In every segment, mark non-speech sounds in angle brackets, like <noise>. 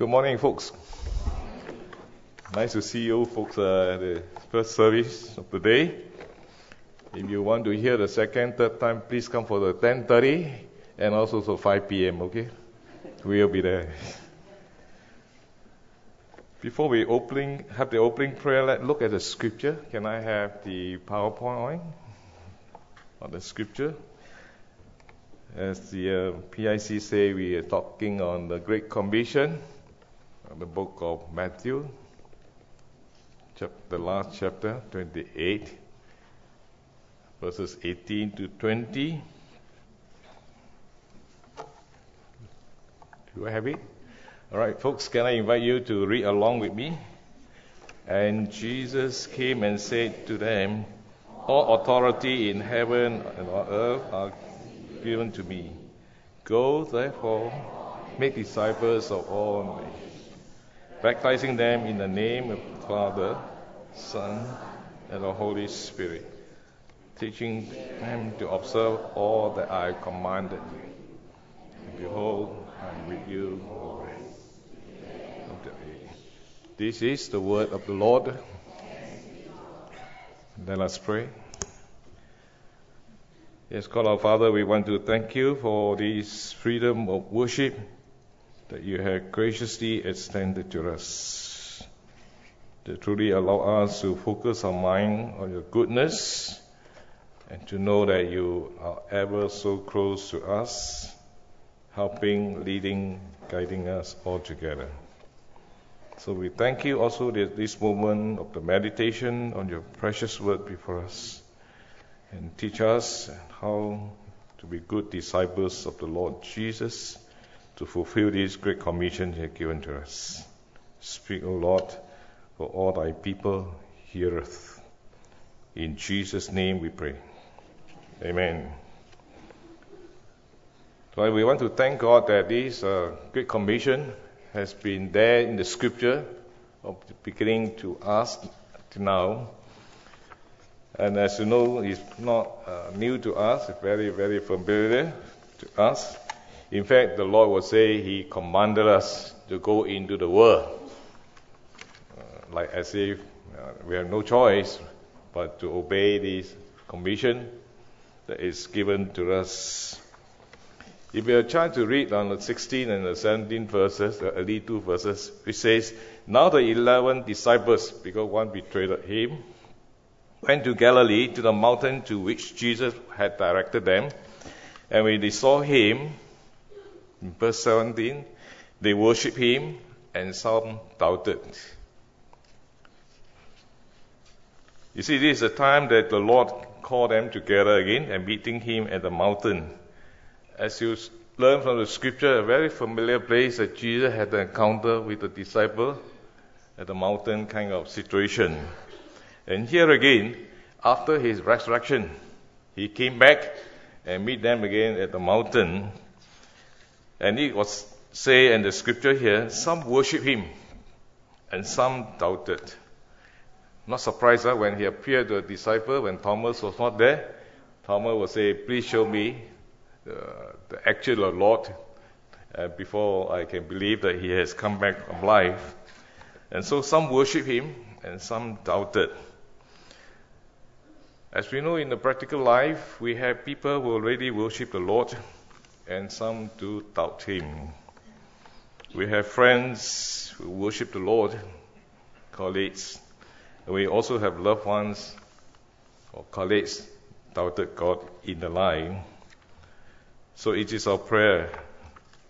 Good morning, folks. Nice to see you, folks, uh, at the first service of the day. If you want to hear the second, third time, please come for the 10:30 and also for 5 p.m. Okay, we'll be there. Before we opening have the opening prayer, let's look at the scripture. Can I have the PowerPoint on the scripture? As the uh, PIC say, we are talking on the Great Commission, the book of Matthew, the last chapter, 28, verses 18 to 20. Do I have it? All right, folks, can I invite you to read along with me? And Jesus came and said to them, All authority in heaven and on earth are given to me. Go, therefore, make disciples of all nations, baptizing them in the name of the Father, Son, and the Holy Spirit, teaching them to observe all that I commanded you. And behold, I am with you always. This is the word of the Lord. Let us pray. Yes, God our Father, we want to thank you for this freedom of worship that you have graciously extended to us. To truly allow us to focus our mind on your goodness and to know that you are ever so close to us, helping, leading, guiding us all together. So we thank you also that this moment of the meditation on your precious word before us and teach us how to be good disciples of the Lord Jesus to fulfill this great commission you have given to us. Speak, O Lord, for all thy people heareth. In Jesus' name we pray. Amen. So we want to thank God that this uh, great commission has been there in the scripture of the beginning to us to now. And as you know, it's not uh, new to us, it's very, very familiar to us. In fact, the Lord will say He commanded us to go into the world. Uh, like as if uh, we have no choice but to obey this commission that is given to us. If you chance to read on the 16 and the 17 verses, the early two verses, which says, Now the eleven disciples, because one betrayed him, went to Galilee to the mountain to which Jesus had directed them. And when they saw him, in verse 17, they worshipped him, and some doubted. You see, this is the time that the Lord called them together again and meeting him at the mountain. As you learn from the scripture, a very familiar place that Jesus had an encounter with the disciple at the mountain kind of situation. And here again, after his resurrection, he came back and meet them again at the mountain. And it was say in the scripture here, some worship him and some doubted. Not surprised huh? when he appeared to a disciple when Thomas was not there. Thomas will say, Please show me uh, the actual Lord uh, before I can believe that he has come back alive. And so some worship him and some doubted. As we know in the practical life, we have people who already worship the Lord and some do doubt him. We have friends who worship the Lord, colleagues. We also have loved ones or colleagues doubted God in the line. So it is our prayer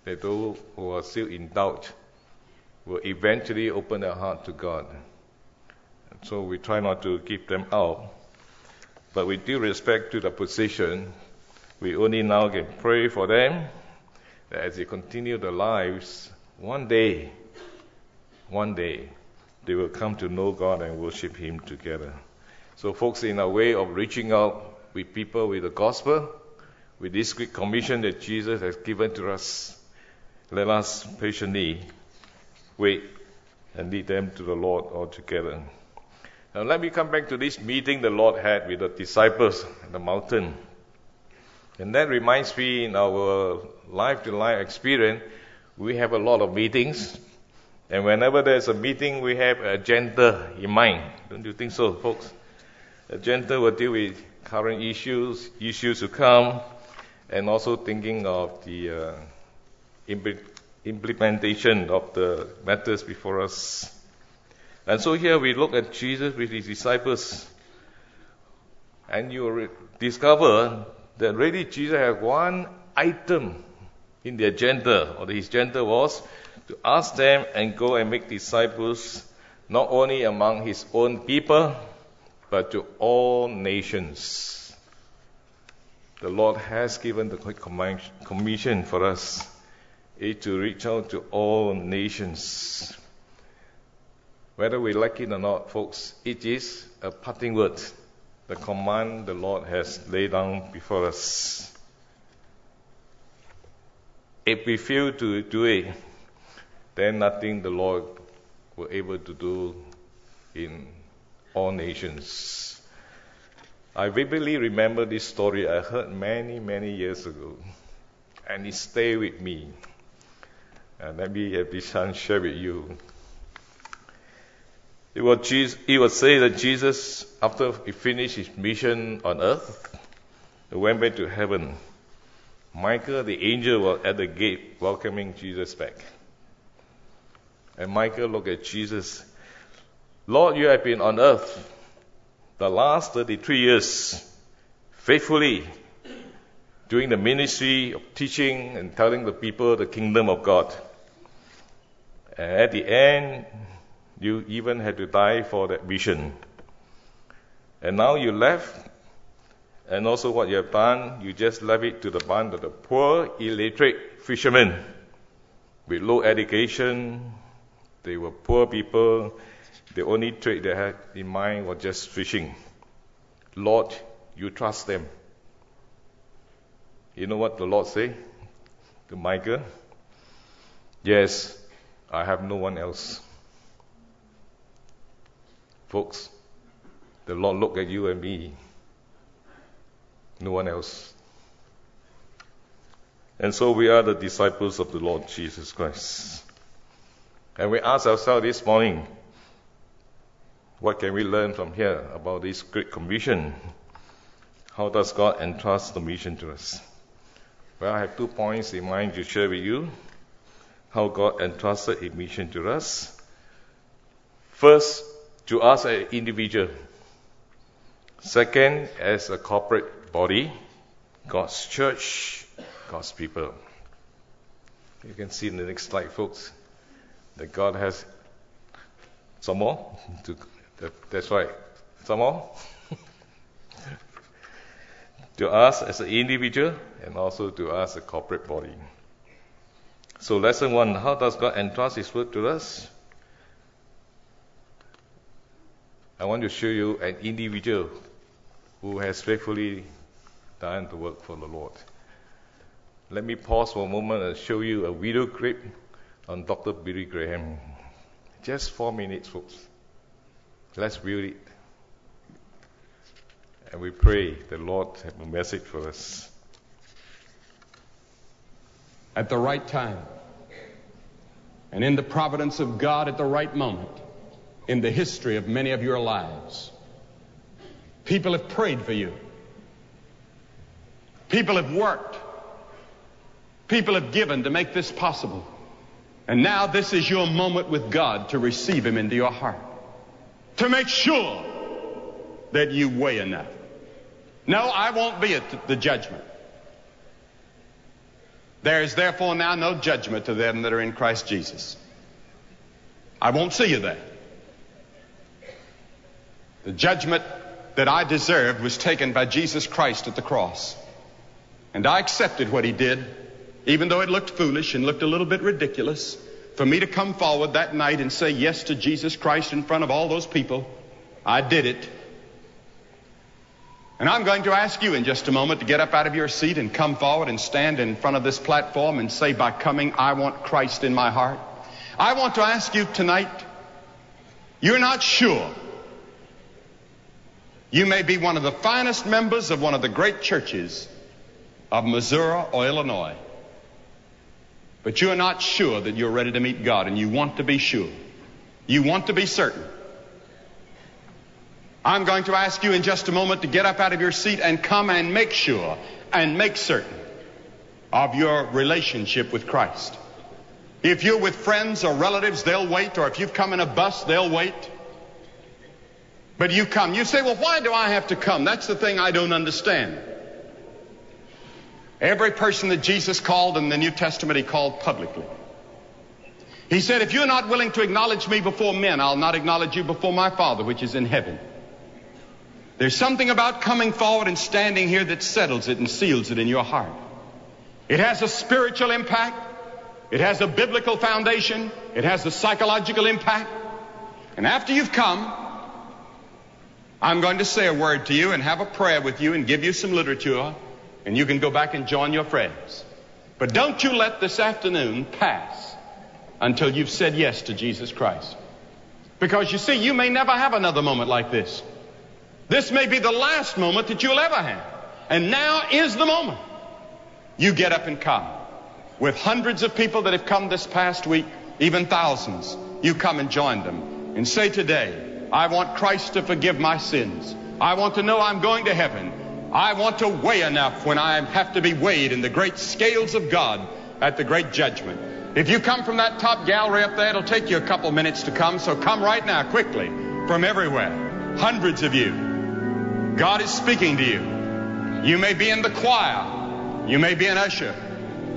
that those who are still in doubt will eventually open their heart to God. So we try not to keep them out. But with due respect to the position, we only now can pray for them that as they continue their lives, one day, one day, they will come to know God and worship Him together. So, folks, in our way of reaching out with people with the gospel, with this great commission that Jesus has given to us, let us patiently wait and lead them to the Lord altogether. Now, let me come back to this meeting the Lord had with the disciples at the mountain. And that reminds me in our life to life experience, we have a lot of meetings And whenever there's a meeting, we have a agenda in mind. Don't you think so, folks? Agenda will deal with current issues, issues to come, and also thinking of the uh, implementation of the matters before us. And so here we look at Jesus with his disciples, and you re- discover that really Jesus had one item in the agenda, or his agenda was to ask them and go and make disciples not only among his own people, but to all nations. The Lord has given the commission for us is to reach out to all nations. Whether we like it or not, folks, it is a parting word, the command the Lord has laid down before us. If we fail to do it, then nothing the Lord will able to do in all nations. I vividly remember this story I heard many, many years ago, and it stayed with me. And let me have this chance share with you. It was, Jesus, it was said that Jesus, after he finished his mission on earth, he went back to heaven. Michael, the angel, was at the gate welcoming Jesus back. And Michael looked at Jesus. Lord, you have been on earth the last 33 years faithfully doing the ministry of teaching and telling the people the kingdom of God. And at the end, you even had to die for that vision. And now you left, and also what you have done, you just left it to the band of the poor, illiterate fishermen with low education, they were poor people. The only trade they had in mind was just fishing. Lord, you trust them. You know what the Lord say to Michael? Yes, I have no one else. Folks, the Lord looked at you and me. No one else. And so we are the disciples of the Lord Jesus Christ. And we ask ourselves this morning, what can we learn from here about this great commission? How does God entrust the mission to us? Well, I have two points in mind to share with you. How God entrusted a mission to us. First, to us as an individual. Second, as a corporate body, God's church, God's people. You can see in the next slide, folks that God has some more. To, that, that's right. Some more. <laughs> to us as an individual and also to us a corporate body. So, lesson one how does God entrust His word to us? I want to show you an individual who has faithfully done the work for the Lord. Let me pause for a moment and show you a video clip on Dr. Billy Graham. Just four minutes, folks. Let's view it. And we pray the Lord have a message for us. At the right time, and in the providence of God at the right moment, in the history of many of your lives, people have prayed for you. People have worked. People have given to make this possible. And now this is your moment with God to receive Him into your heart. To make sure that you weigh enough. No, I won't be at the judgment. There is therefore now no judgment to them that are in Christ Jesus. I won't see you there. The judgment that I deserved was taken by Jesus Christ at the cross. And I accepted what he did even though it looked foolish and looked a little bit ridiculous, for me to come forward that night and say yes to Jesus Christ in front of all those people, I did it. And I'm going to ask you in just a moment to get up out of your seat and come forward and stand in front of this platform and say, by coming, I want Christ in my heart. I want to ask you tonight, you're not sure. You may be one of the finest members of one of the great churches of Missouri or Illinois. but you are not sure that you're ready to meet God and you want to be sure. You want to be certain. I'm going to ask you in just a moment to get up out of your seat and come and make sure and make certain of your relationship with Christ. If you're with friends or relatives, they'll wait, or if you've come in a bus, they'll wait. But you come. You say, well, why do I have to come? That's the thing I don't understand. Every person that Jesus called in the New Testament, he called publicly. He said, if you're not willing to acknowledge me before men, I'll not acknowledge you before my Father, which is in heaven. There's something about coming forward and standing here that settles it and seals it in your heart. It has a spiritual impact. It has a biblical foundation. It has a psychological impact. And after you've come, I'm going to say a word to you and have a prayer with you and give you some literature, and you can go back and join your friends. But don't you let this afternoon pass until you've said yes to Jesus Christ. Because you see, you may never have another moment like this. This may be the last moment that you'll ever have. And now is the moment. You get up and come. With hundreds of people that have come this past week, even thousands, you come and join them and say today, I want Christ to forgive my sins. I want to know I'm going to heaven. I want to weigh enough when I have to be weighed in the great scales of God at the great judgment. If you come from that top gallery up there, it'll take you a couple minutes to come, so come right now, quickly, from everywhere. Hundreds of you. God is speaking to you. You may be in the choir. You may be an usher.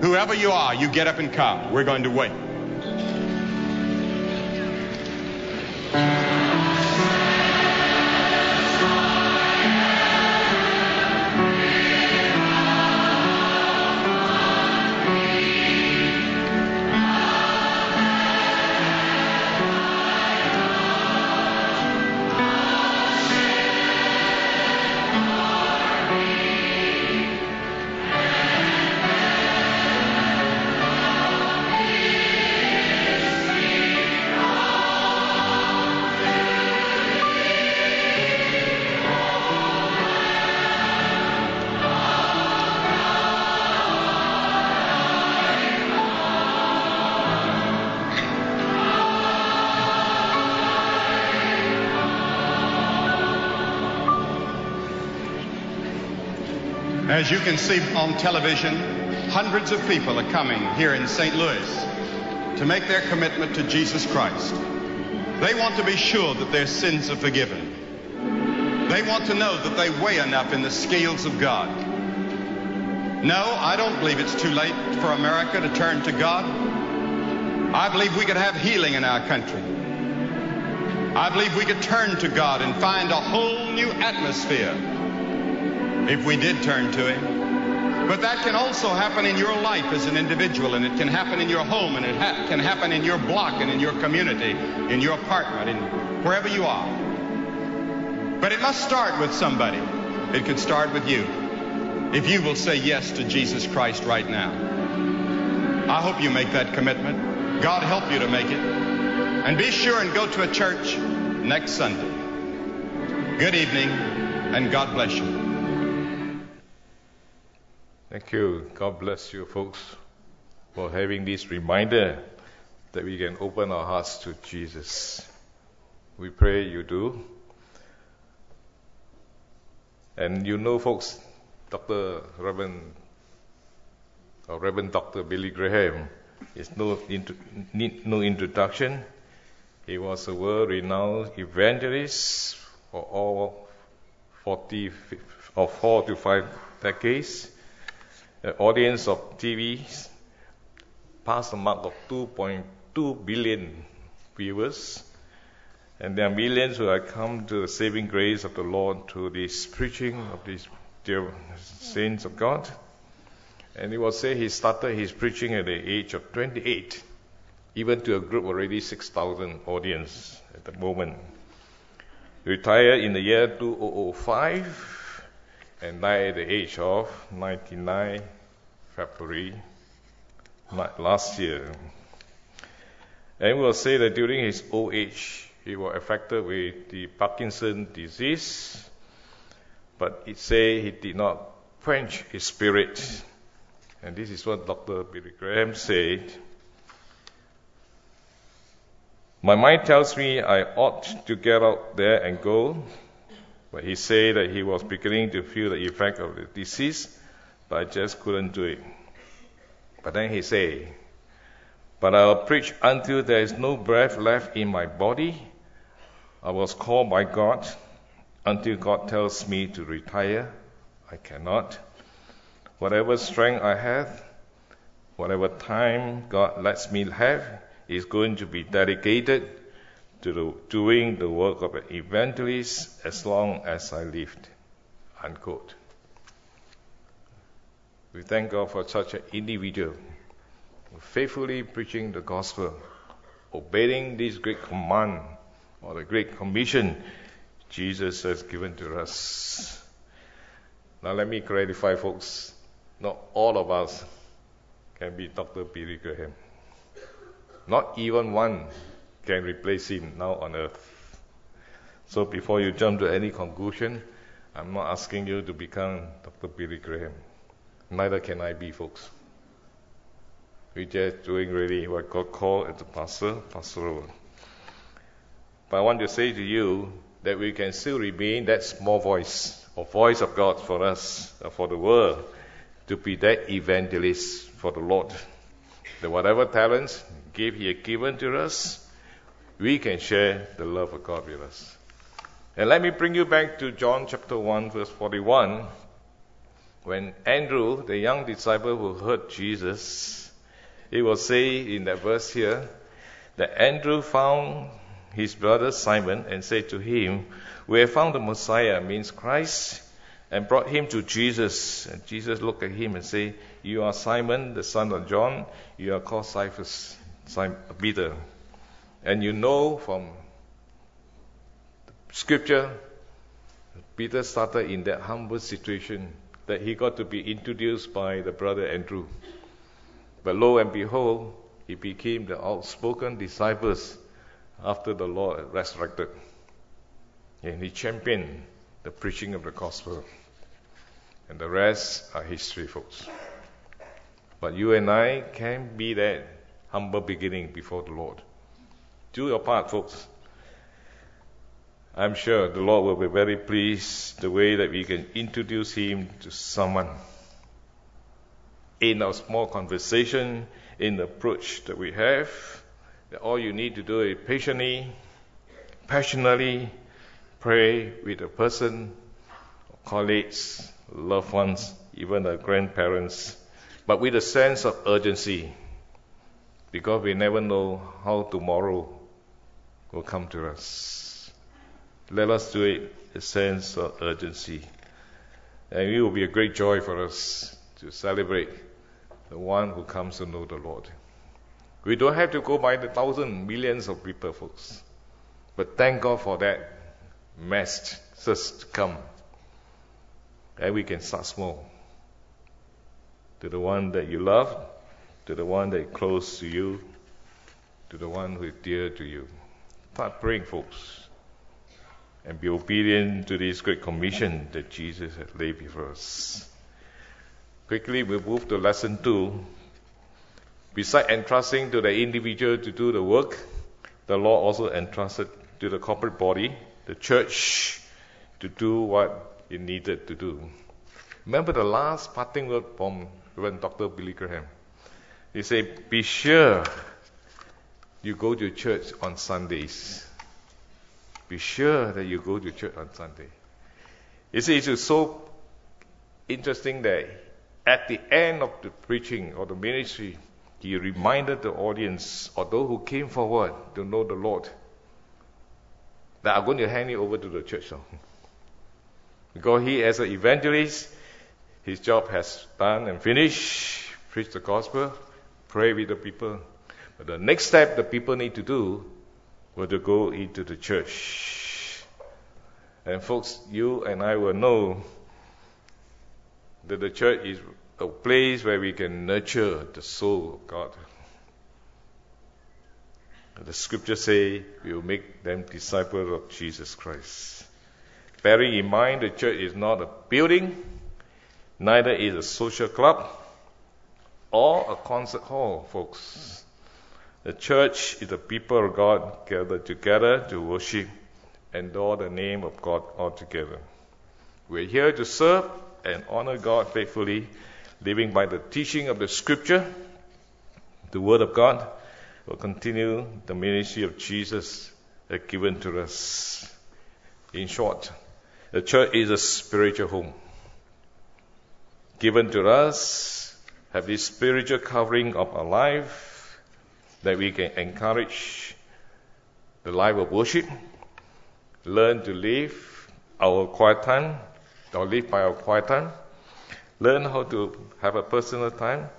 Whoever you are, you get up and come. We're going to wait. As you can see on television, hundreds of people are coming here in St. Louis to make their commitment to Jesus Christ. They want to be sure that their sins are forgiven. They want to know that they weigh enough in the scales of God. No, I don't believe it's too late for America to turn to God. I believe we could have healing in our country. I believe we could turn to God and find a whole new atmosphere if we did turn to Him. But that can also happen in your life as an individual, and it can happen in your home, and it ha- can happen in your block, and in your community, in your apartment, and wherever you are. But it must start with somebody. It could start with you. If you will say yes to Jesus Christ right now. I hope you make that commitment. God help you to make it. And be sure and go to a church next Sunday. Good evening, and God bless you. Thank you. God bless you, folks, for having this reminder that we can open our hearts to Jesus. We pray you do. And you know, folks, Dr. Reverend, or Reverend Dr. Billy Graham is no, no introduction. He was a world-renowned evangelist for all 40 or four to five decades the audience of TV passed the mark of 2.2 billion viewers. And there are millions who have come to the saving grace of the Lord through this preaching of these dear saints of God. And it was said he started his preaching at the age of 28, even to a group already 6,000 audience at the moment. Retired in the year 2005 and died at the age of 99 February last year. And we will say that during his old age, he was affected with the Parkinson disease, but it say he did not quench his spirit. And this is what Dr. Billy Graham said. My mind tells me I ought to get out there and go, but he said that he was beginning to feel the effect of the disease, but just couldn't do it. But then he said, But I'll preach until there is no breath left in my body. I was called by God until God tells me to retire. I cannot. Whatever strength I have, whatever time God lets me have, is going to be dedicated to the, doing the work of an evangelist as long as I lived. Unquote. We thank God for such an individual faithfully preaching the gospel, obeying this great command or the great commission Jesus has given to us. Now let me clarify, folks. Not all of us can be Dr. Billy Graham. Not even one can replace him now on earth. So before you jump to any conclusion, I'm not asking you to become Dr. Billy Graham. Neither can I be, folks. We're just doing really what God called as a pastor, pastoral. But I want to say to you that we can still remain that small voice, or voice of God for us, uh, for the world, to be that evangelist for the Lord. That whatever talents give He has given to us, we can share the love of God with us. And let me bring you back to John chapter 1, verse 41. When Andrew, the young disciple who heard Jesus, he will say in that verse here that Andrew found his brother Simon and said to him, We have found the Messiah, means Christ and brought him to Jesus. And Jesus looked at him and said, You are Simon, the son of John. You are called Cephas, Simon, Peter. And you know from Scripture, Peter started in that humble situation that he got to be introduced by the brother Andrew. But lo and behold, he became the outspoken disciples after the Lord resurrected. And he championed the preaching of the gospel. And the rest are history, folks. But you and I can be that humble beginning before the Lord. Do your part, folks. I'm sure the Lord will be very pleased the way that we can introduce Him to someone. In our small conversation, in the approach that we have, that all you need to do is patiently, passionately pray with a person, colleagues, loved ones, even the grandparents, but with a sense of urgency, because we never know how tomorrow will come to us. Let us do it a sense of urgency. And it will be a great joy for us to celebrate the one who comes to know the Lord. We don't have to go by the thousand, millions of people, folks. But thank God for that just to come and we can start small. To the one that you love, to the one that is close to you, to the one who is dear to you. Start praying, folks, and be obedient to this great commission that Jesus has laid before us. Quickly, we move to lesson two. Besides entrusting to the individual to do the work, the law also entrusted to the corporate body, the church, to do what it needed to do. Remember the last parting word from when Dr. Billy Graham. He said, Be sure you go to church on Sundays. Be sure that you go to church on Sunday. You see, it's so interesting that at the end of the preaching or the ministry, he reminded the audience or those who came forward to know the Lord that are going to hand it over to the church. Because he, as an evangelist, his job has done and finished, preach the gospel, pray with the people. But the next step the people need to do was to go into the church. And folks, you and I will know that the church is a place where we can nurture the soul of God. The scriptures say we will make them disciples of Jesus Christ. Bearing in mind the church is not a building, neither is a social club, or a concert hall, folks. The church is the people of God gathered together to worship and adore the name of God altogether. We're here to serve and honor God faithfully, living by the teaching of the Scripture, the Word of God. Will continue the ministry of Jesus given to us. In short, the church is a spiritual home given to us, have this spiritual covering of our life that we can encourage the life of worship, learn to live our quiet time, or live by our quiet time, learn how to have a personal time,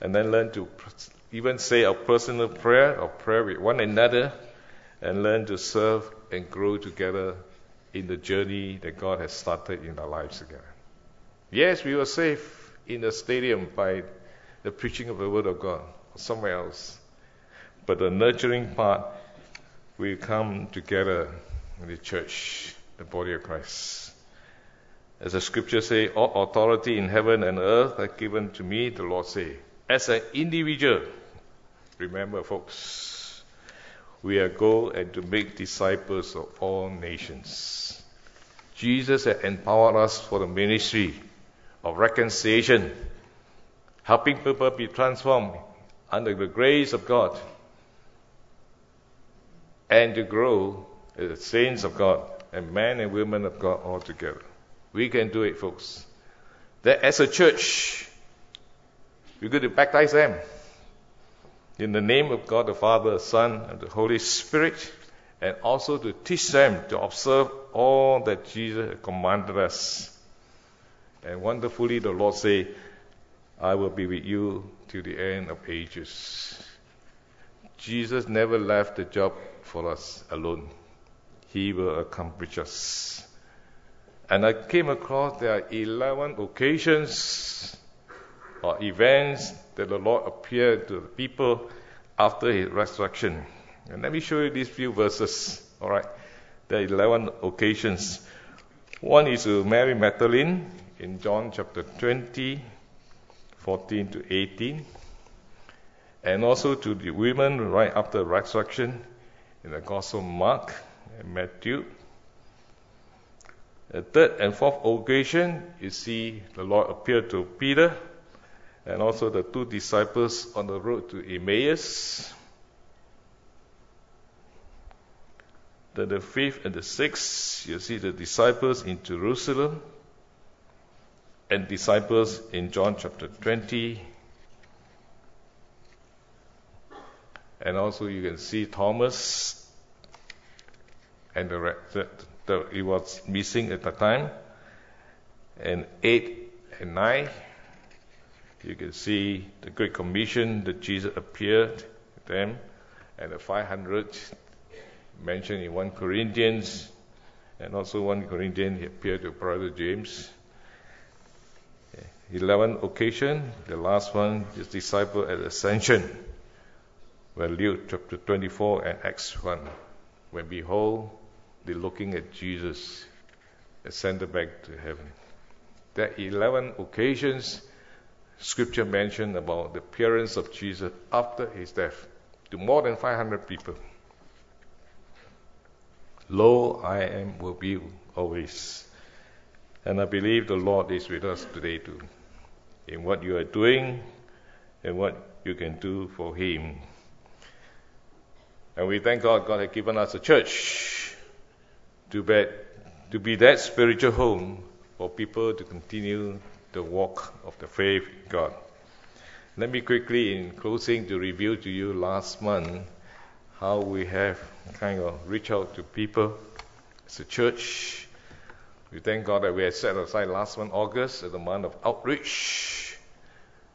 and then learn to even say a personal prayer or prayer with one another, and learn to serve and grow together in the journey that God has started in our lives together. Yes, we were safe in the stadium by the preaching of the Word of God, or somewhere else. But the nurturing part we come together in the church, the body of Christ. As the scriptures say, all authority in heaven and earth are given to me, the Lord say. As an individual, remember folks, we are go and to make disciples of all nations. Jesus has empowered us for the ministry of reconciliation, helping people be transformed under the grace of God and to grow as saints of God and men and women of God all together. We can do it, folks. That as a church, we're going to baptize them in the name of God the Father, the Son, and the Holy Spirit, and also to teach them to observe all that Jesus commanded us. And wonderfully, the Lord say, I will be with you till the end of ages. Jesus never left the job for us alone. He will accomplish us. And I came across there are 11 occasions or events that the Lord appeared to the people after his resurrection. And let me show you these few verses. All right. There are 11 occasions. One is to Mary Magdalene in John chapter 20, 14 to 18. And also to the women right after resurrection in the Gospel of Mark and Matthew. The third and fourth occasion, you see the Lord appear to Peter and also the two disciples on the road to Emmaus. Then the fifth and the sixth, you see the disciples in Jerusalem and disciples in John chapter 20. And also you can see Thomas and the, the, the he was missing at the time. And 8 and 9 you can see the Great Commission that Jesus appeared to them, and the 500 mentioned in 1 Corinthians, and also 1 Corinthians he appeared to Brother James. 11 occasion, the last one, his disciple at Ascension, where Luke chapter 24 and Acts 1, when behold, they're looking at Jesus ascended back to heaven. There are 11 occasions scripture mentioned about the appearance of Jesus after his death to more than 500 people. Lo, I am with you always. And I believe the Lord is with us today too, in what you are doing and what you can do for Him. And we thank God God has given us a church to be, to be that spiritual home for people to continue the walk of the faith in God. Let me quickly, in closing, to reveal to you last month how we have kind of reached out to people as a church. We thank God that we had set aside last month, August, as the month of outreach.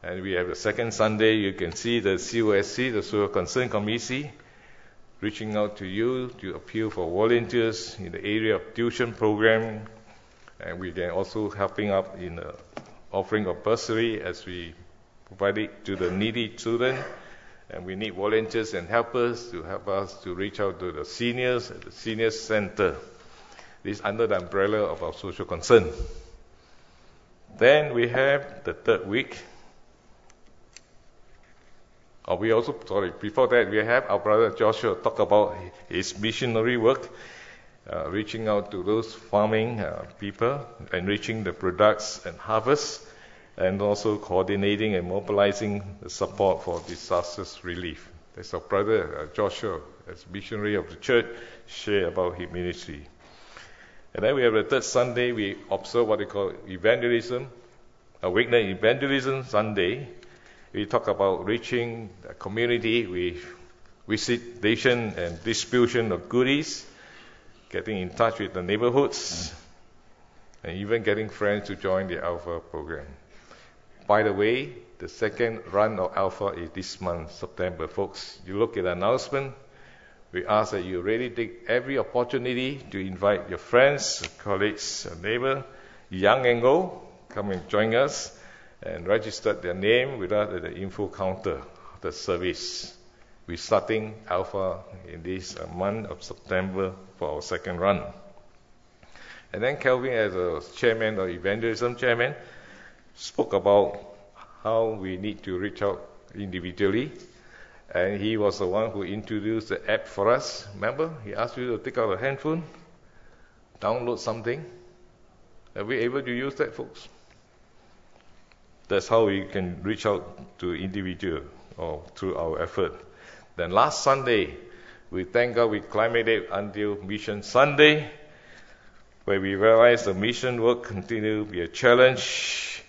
And we have the second Sunday, you can see the COSC, the Social Concern Committee, reaching out to you to appeal for volunteers in the area of tuition program. And we can also helping up in the offering of bursary as we provide it to the needy children. And we need volunteers and helpers to help us to reach out to the seniors at the senior center. This under the umbrella of our social concern. Then we have the third week. Uh, we also, sorry, before that, we have our brother Joshua talk about his missionary work, uh, reaching out to those farming uh, people, enriching the products and harvest, and also coordinating and mobilizing the support for disasters relief. That's our brother uh, Joshua, as missionary of the church, share about his ministry. And then we have the third Sunday, we observe what they call evangelism, Awakening Evangelism Sunday. We talk about reaching the community with visitation and distribution of goodies, getting in touch with the neighborhoods, and even getting friends to join the Alpha program. By the way, the second run of Alpha is this month, September, folks. You look at the announcement. We ask that you really take every opportunity to invite your friends, colleagues, neighbor, young and old, come and join us and registered their name with us at the info counter, the service. We're starting Alpha in this uh, month of September for our second run. And then Kelvin, as a chairman or evangelism chairman, spoke about how we need to reach out individually. And he was the one who introduced the app for us. Remember? He asked you to take out a handphone, download something. Are we able to use that, folks? That's how we can reach out to individual or through our effort. Then last Sunday, we thank God we climbed it until Mission Sunday, where we realized the mission work continue to be a challenge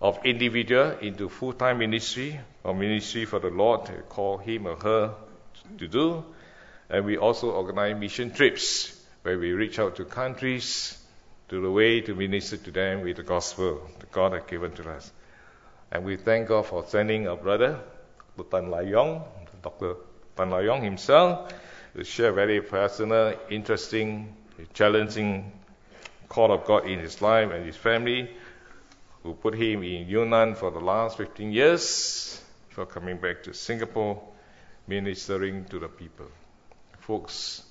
of individual into full-time ministry or ministry for the Lord call him or her to do. And we also organize mission trips where we reach out to countries to the way to minister to them with the gospel that God has given to us. And we thank God for sending our brother. Tan Lai Yong, Dr. Tan Lai Yong himself, to share very personal, interesting, challenging call of God in his life and his family, who put him in Yunnan for the last 15 years before coming back to Singapore, ministering to the people. Folks,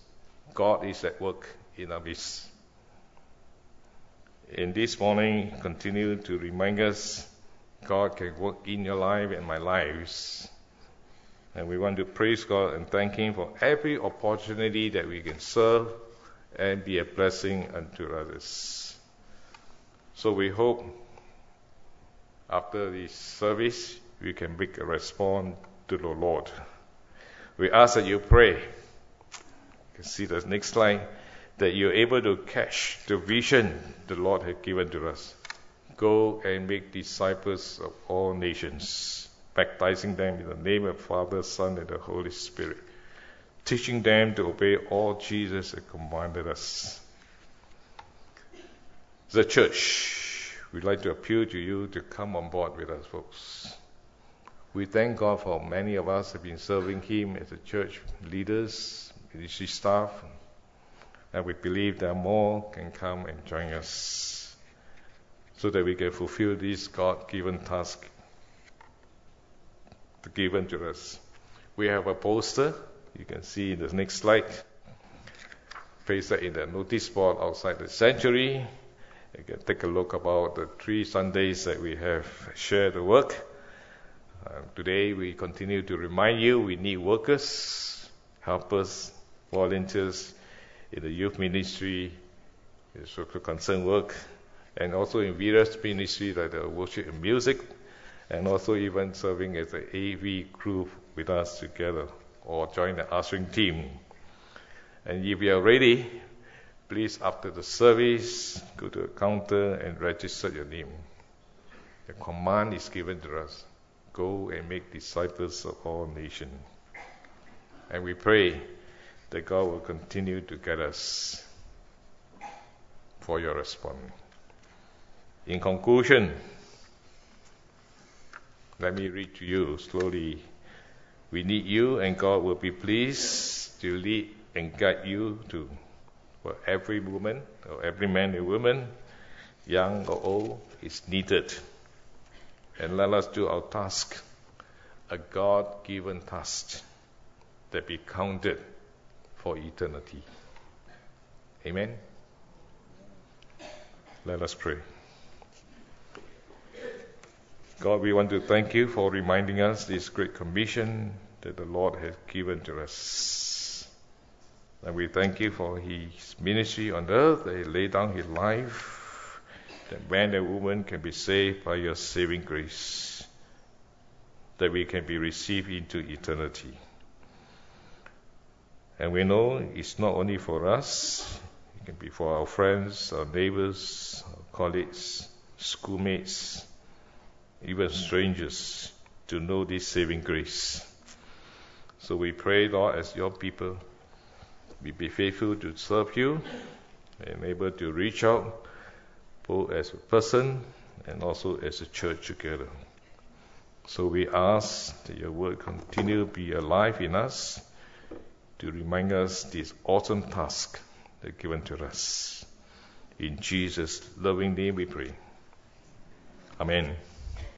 God is at work in our midst. In this morning, continue to remind us God can work in your life and my lives. And we want to praise God and thank Him for every opportunity that we can serve and be a blessing unto others. So we hope after this service we can make a response to the Lord. We ask that you pray. You can see the next slide that you're able to catch the vision the Lord has given to us. Go and make disciples of all nations, baptizing them in the name of Father, Son, and the Holy Spirit, teaching them to obey all Jesus has commanded us. The church, we'd like to appeal to you to come on board with us, folks. We thank God for many of us have been serving Him as a church leaders, ministry staff, and we believe that more can come and join us so that we can fulfill this God given task given to us. We have a poster, you can see in the next slide, pasted in the notice board outside the sanctuary. You can take a look about the three Sundays that we have shared the work. Uh, today we continue to remind you we need workers, helpers, volunteers in the youth ministry, in social concern work, and also in various ministries like the worship and music, and also even serving as an AV crew with us together or join the ushering team. And if you are ready, please after the service go to the counter and register your name. The command is given to us. Go and make disciples of all nations. And we pray that God will continue to guide us for your response. In conclusion, let me read to you slowly. We need you, and God will be pleased to lead and guide you to for every woman or every man and woman, young or old, is needed. And let us do our task, a God given task that be counted for eternity. Amen. Let us pray. God, we want to thank you for reminding us this great commission that the Lord has given to us. And we thank you for his ministry on earth, that he laid down his life, that man and woman can be saved by your saving grace, that we can be received into eternity. And we know it's not only for us, it can be for our friends, our neighbors, our colleagues, schoolmates, even strangers, to know this saving grace. So we pray, Lord, as your people, we be faithful to serve you and able to reach out both as a person and also as a church together. So we ask that your word continue to be alive in us to remind us this awesome task that given to us. In Jesus' loving name we pray. Amen.